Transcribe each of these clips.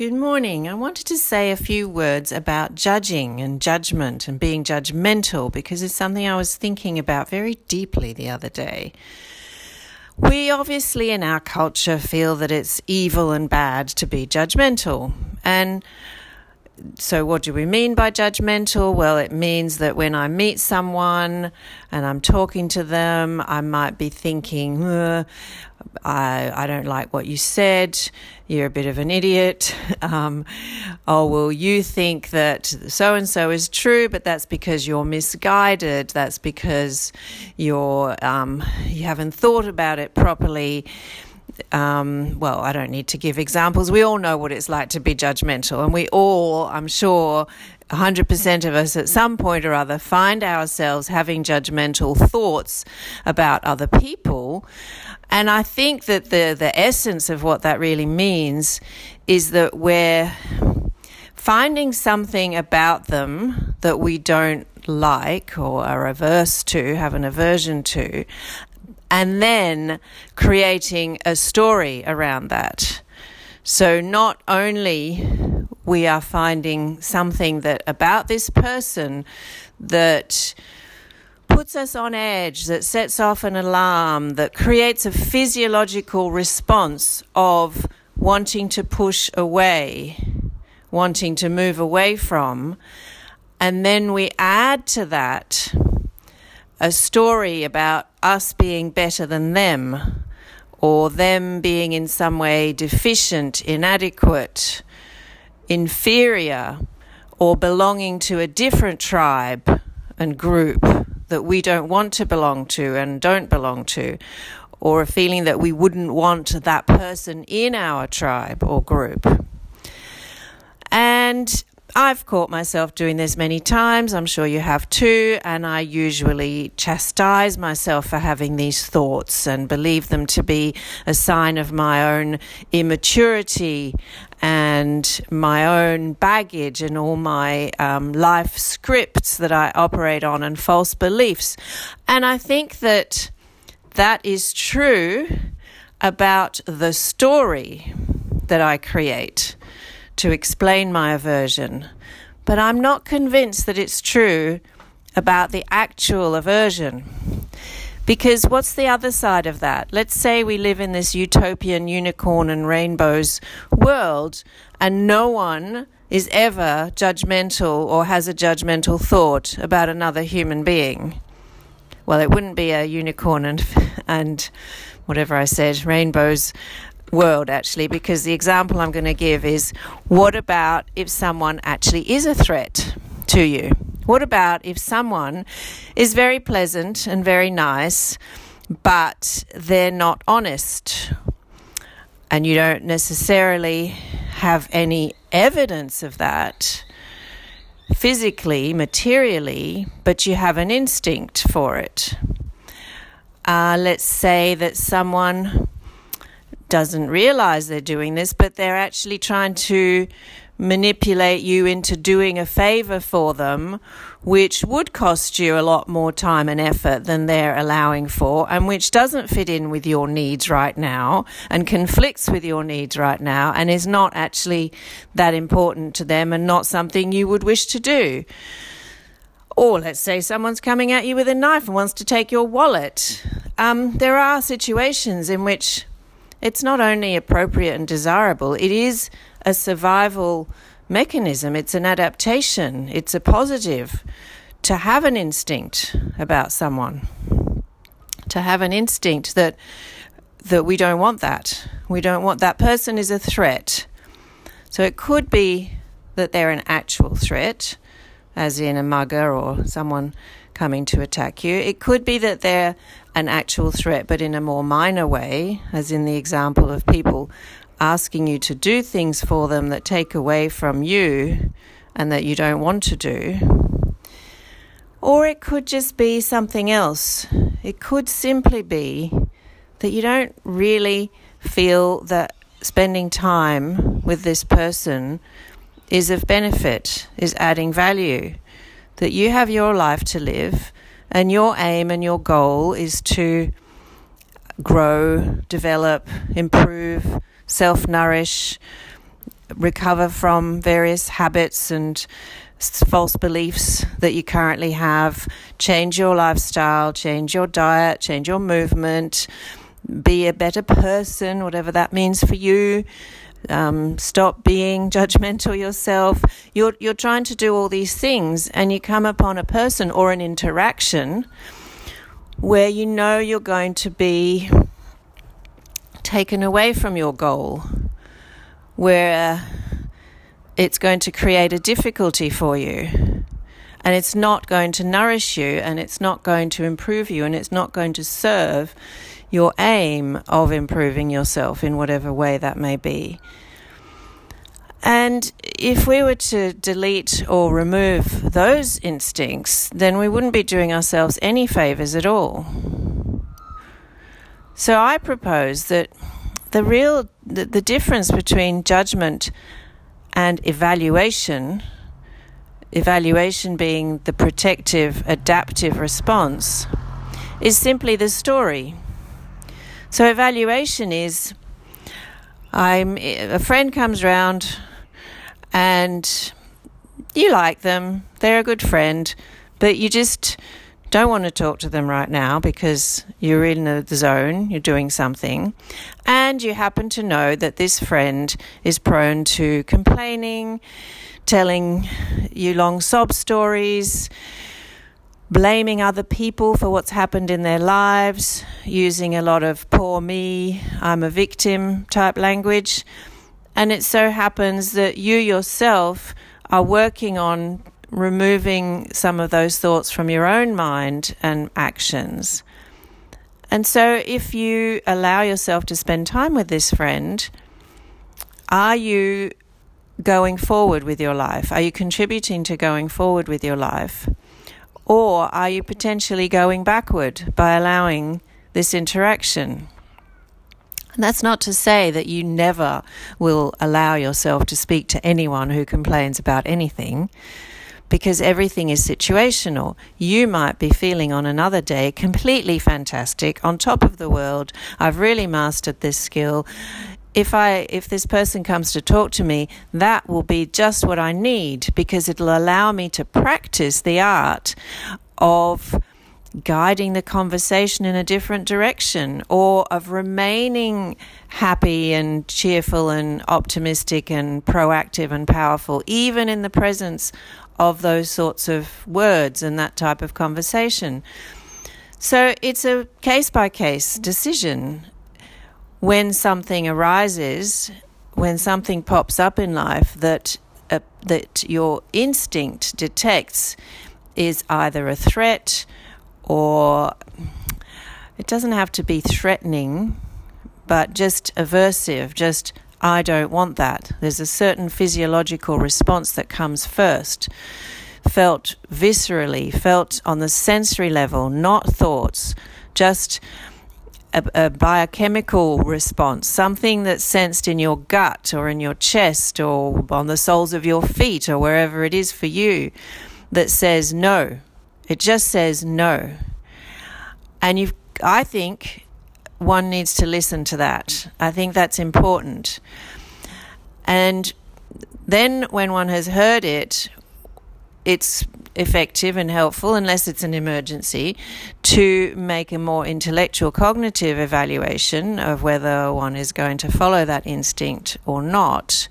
Good morning. I wanted to say a few words about judging and judgment and being judgmental because it's something I was thinking about very deeply the other day. We obviously in our culture feel that it's evil and bad to be judgmental. And so, what do we mean by judgmental? Well, it means that when I meet someone and I'm talking to them, I might be thinking, I, I don't like what you said. You're a bit of an idiot. Um, oh, well, you think that so and so is true, but that's because you're misguided. That's because you're um, you haven't thought about it properly um, well, I don't need to give examples. We all know what it's like to be judgmental, and we all, I'm sure, 100% of us at some point or other find ourselves having judgmental thoughts about other people. And I think that the, the essence of what that really means is that we're finding something about them that we don't like or are averse to, have an aversion to, and then creating a story around that. So not only we are finding something that about this person that puts us on edge, that sets off an alarm, that creates a physiological response of wanting to push away, wanting to move away from. And then we add to that a story about us being better than them or them being in some way deficient, inadequate, inferior, or belonging to a different tribe and group that we don't want to belong to and don't belong to, or a feeling that we wouldn't want that person in our tribe or group. And I've caught myself doing this many times. I'm sure you have too. And I usually chastise myself for having these thoughts and believe them to be a sign of my own immaturity and my own baggage and all my um, life scripts that I operate on and false beliefs. And I think that that is true about the story that I create to explain my aversion, but I'm not convinced that it's true about the actual aversion. Because what's the other side of that? Let's say we live in this utopian unicorn and rainbows world, and no one is ever judgmental or has a judgmental thought about another human being. Well, it wouldn't be a unicorn and, and whatever I said, rainbows world actually because the example I'm going to give is what about if someone actually is a threat to you? What about if someone is very pleasant and very nice, but they're not honest? And you don't necessarily have any evidence of that physically, materially, but you have an instinct for it. Uh, let's say that someone doesn't realize they're doing this, but they're actually trying to manipulate you into doing a favor for them, which would cost you a lot more time and effort than they're allowing for, and which doesn't fit in with your needs right now and conflicts with your needs right now and is not actually that important to them and not something you would wish to do. Or let's say someone's coming at you with a knife and wants to take your wallet. Um, there are situations in which it's not only appropriate and desirable, it is a survival mechanism, it's an adaptation, it's a positive to have an instinct about someone, to have an instinct that that we don't want that. We don't want that person is a threat. So it could be that they're an actual threat, as in a mugger or someone coming to attack you. It could be that they're an actual threat, but in a more minor way, as in the example of people asking you to do things for them that take away from you and that you don't want to do. Or it could just be something else. It could simply be that you don't really feel that spending time with this person is of benefit, is adding value, that you have your life to live and your aim and your goal is to grow, develop, improve, self nourish, recover from various habits and false beliefs that you currently have, change your lifestyle, change your diet, change your movement, be a better person, whatever that means for you. Um, stop being judgmental yourself. You're you're trying to do all these things, and you come upon a person or an interaction where you know you're going to be taken away from your goal, where it's going to create a difficulty for you. And it's not going to nourish you, and it's not going to improve you, and it's not going to serve your aim of improving yourself in whatever way that may be. And if we were to delete or remove those instincts, then we wouldn't be doing ourselves any favors at all. So I propose that the real the, the difference between judgment and evaluation, evaluation being the protective, adaptive response, is simply the story. So, evaluation is I'm, a friend comes round and you like them, they're a good friend, but you just don't want to talk to them right now because you're in the zone, you're doing something, and you happen to know that this friend is prone to complaining, telling you long sob stories, blaming other people for what's happened in their lives, using a lot of poor me, I'm a victim type language. And it so happens that you yourself are working on removing some of those thoughts from your own mind and actions. And so, if you allow yourself to spend time with this friend, are you going forward with your life? Are you contributing to going forward with your life? Or are you potentially going backward by allowing this interaction? And that's not to say that you never will allow yourself to speak to anyone who complains about anything because everything is situational. You might be feeling on another day completely fantastic, on top of the world. I've really mastered this skill. If I if this person comes to talk to me, that will be just what I need because it'll allow me to practice the art of guiding the conversation in a different direction or of remaining happy and cheerful and optimistic and proactive and powerful, even in the presence of those sorts of words and that type of conversation. So it's a case by case decision. When something arises, when something pops up in life that uh, that your instinct detects is either a threat or it doesn't have to be threatening, but just aversive, just I don't want that. There's a certain physiological response that comes first, felt viscerally, felt on the sensory level, not thoughts, just a, a, biochemical response, something that's sensed in your gut or in your chest or on the soles of your feet or wherever it is for you that says no. It just says no. And you I think one needs to listen to that. I think that's important. And then when one has heard it, it's effective and helpful, unless it's an emergency, to make a more intellectual cognitive evaluation of whether one is going to follow that instinct or not.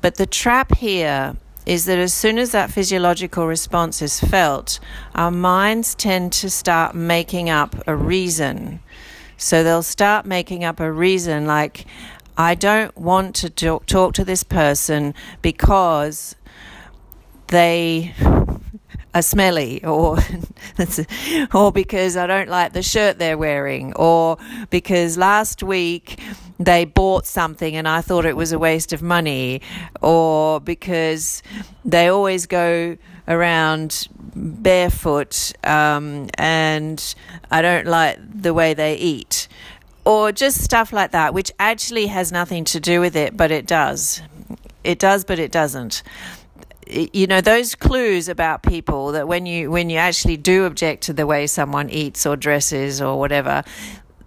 But the trap here is that as soon as that physiological response is felt, our minds tend to start making up a reason so they'll start making up a reason like, I don't want to talk, to this person because they are smelly or or because I don't like the shirt they're wearing or because last week they bought something and I thought it was a waste of money or because they always go around barefoot um, and I don't like the way they eat. Or just stuff like that, which actually has nothing to do with it, but it does. It does, but it doesn't. You know those clues about people that when you when you actually do object to the way someone eats or dresses or whatever,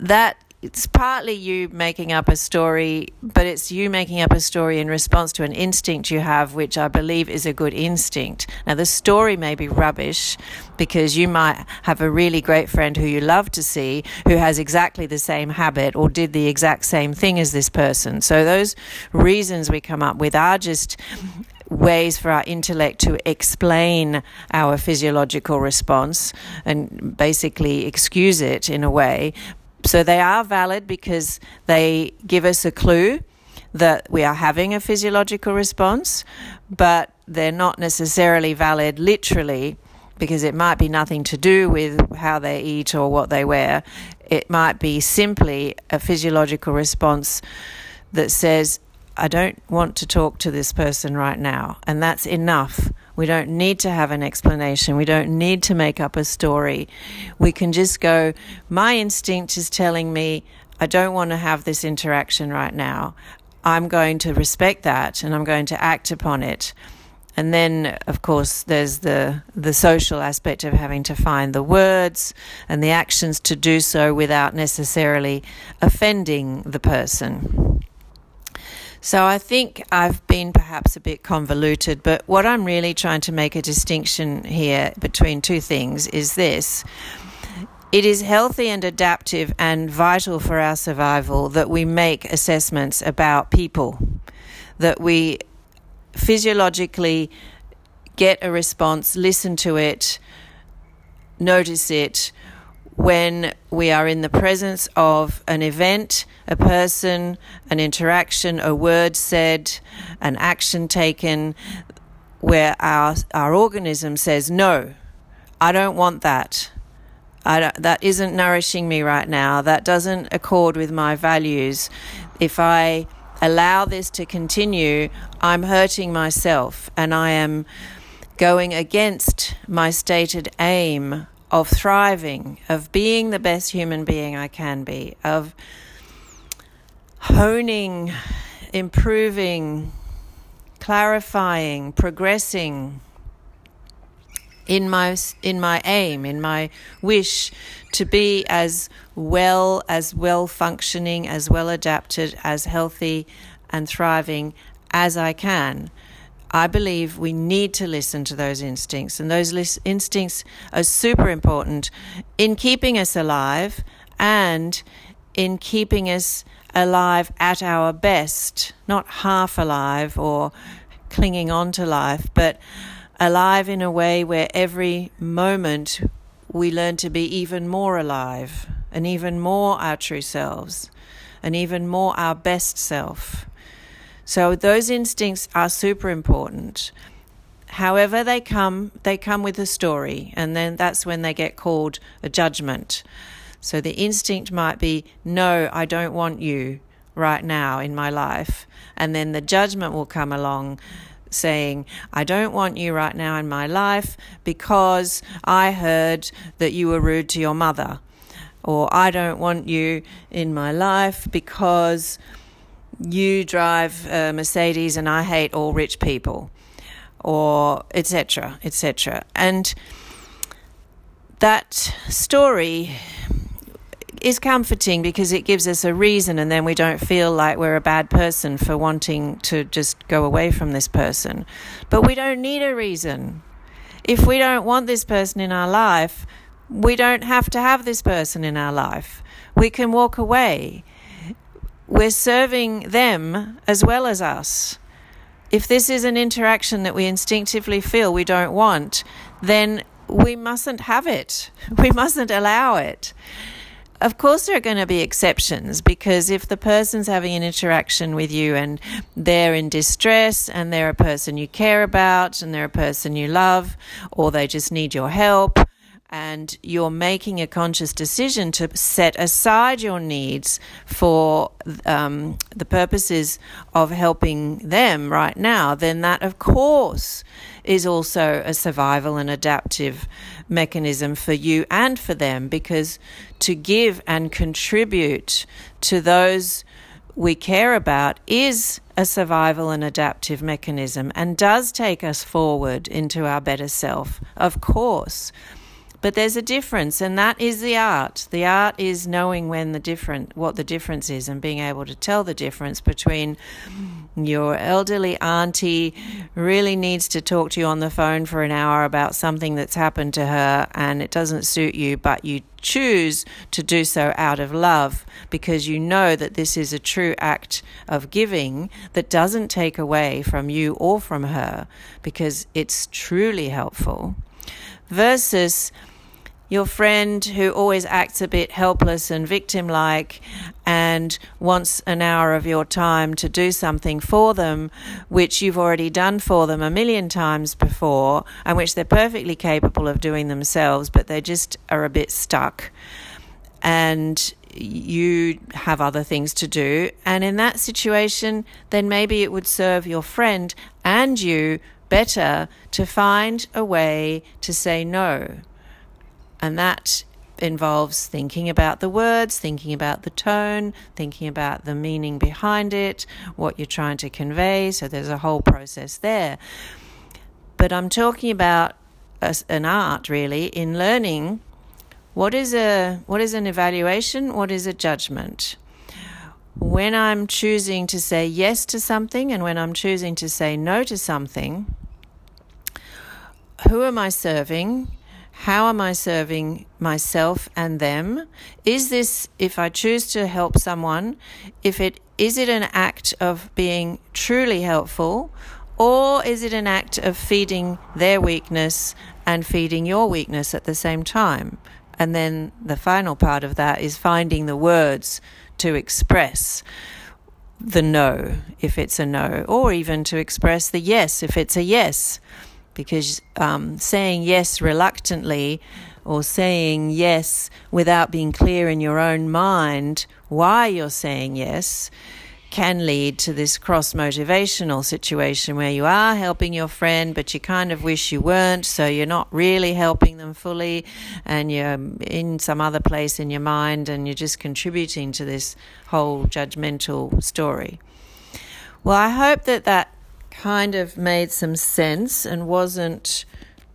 that it's partly you making up a story, but it's you making up a story in response to an instinct you have, which I believe is a good instinct. Now, the story may be rubbish because you might have a really great friend who you love to see who has exactly the same habit or did the exact same thing as this person. So, those reasons we come up with are just ways for our intellect to explain our physiological response and basically excuse it in a way. So they are valid because they give us a clue that we are having a physiological response, but they're not necessarily valid literally because it might be nothing to do with how they eat or what they wear. It might be simply a physiological response that says, I don't want to talk to this person right now. And that's enough. We don't need to have an explanation. We don't need to make up a story. We can just go, my instinct is telling me I don't want to have this interaction right now. I'm going to respect that and I'm going to act upon it. And then, of course, there's the, the social aspect of having to find the words and the actions to do so without necessarily offending the person. So I think I've been perhaps a bit convoluted, but what I'm really trying to make a distinction here between two things is this. It is healthy and adaptive and vital for our survival that we make assessments about people, that we physiologically get a response, listen to it, notice it, when we are in the presence of an event, a person, an interaction, a word said, an action taken, where our, our organism says, No, I don't want that. Don't, that isn't nourishing me right now. That doesn't accord with my values. If I allow this to continue, I'm hurting myself and I am going against my stated aim of thriving, of being the best human being I can be, of honing, improving, clarifying, progressing in my in my aim, in my wish to be as well as well functioning, as well adapted, as healthy and thriving as I can. I believe we need to listen to those instincts, and those lis- instincts are super important in keeping us alive and in keeping us alive at our best, not half alive or clinging on to life, but alive in a way where every moment we learn to be even more alive and even more our true selves and even more our best self. So those instincts are super important. However they come, they come with a story, and then that's when they get called a judgment. So the instinct might be, no, I don't want you right now in my life. And then the judgment will come along saying, I don't want you right now in my life because I heard that you were rude to your mother. Or I don't want you in my life because you drive a Mercedes and I hate all rich people, or etc., etc. And that story is comforting because it gives us a reason, and then we don't feel like we're a bad person for wanting to just go away from this person. But we don't need a reason. If we don't want this person in our life, we don't have to have this person in our life. We can walk away we're serving them as well as us. If this is an interaction that we instinctively feel we don't want, then we mustn't have it. We mustn't allow it. Of course, there are going to be exceptions because if the person's having an interaction with you and they're in distress and they're a person you care about and they're a person you love or they just need your help, and you're making a conscious decision to set aside your needs for um, the purposes of helping them right now, then that, of course, is also a survival and adaptive mechanism for you and for them because to give and contribute to those we care about is a survival and adaptive mechanism and does take us forward into our better self, of course. But there's a difference, and that is the art. The art is knowing when the different, what the difference is, and being able to tell the difference between your elderly auntie really needs to talk to you on the phone for an hour about something that's happened to her and it doesn't suit you, but you choose to do so out of love because you know that this is a true act of giving that doesn't take away from you or from her because it's truly helpful. Versus your friend who always acts a bit helpless and victim like and wants an hour of your time to do something for them, which you've already done for them a million times before, and which they're perfectly capable of doing themselves, but they just are a bit stuck. And you have other things to do. And in that situation, then maybe it would serve your friend and you better to find a way to say no and that involves thinking about the words, thinking about the tone, thinking about the meaning behind it, what you're trying to convey. So there's a whole process there. But I'm talking about an art really in learning what is a what is an evaluation, what is a judgment. When I'm choosing to say yes to something and when I'm choosing to say no to something, who am I serving? How am I serving myself and them? Is this, if I choose to help someone, if it is it an act of being truly helpful, or is it an act of feeding their weakness and feeding your weakness at the same time? And then the final part of that is finding the words to express the no if it's a no, or even to express the yes if it's a yes because um, saying yes reluctantly or saying yes without being clear in your own mind why you're saying yes can lead to this cross motivational situation where you are helping your friend, but you kind of wish you weren't, so you're not really helping them fully, and you're in some other place in your mind, and you're just contributing to this whole judgmental story. Well, I hope that that kind of made some sense and wasn't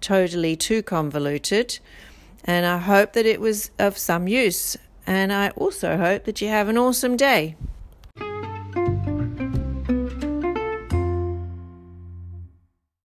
totally too convoluted. And I hope that it was of some use. And I also hope that you have an awesome day.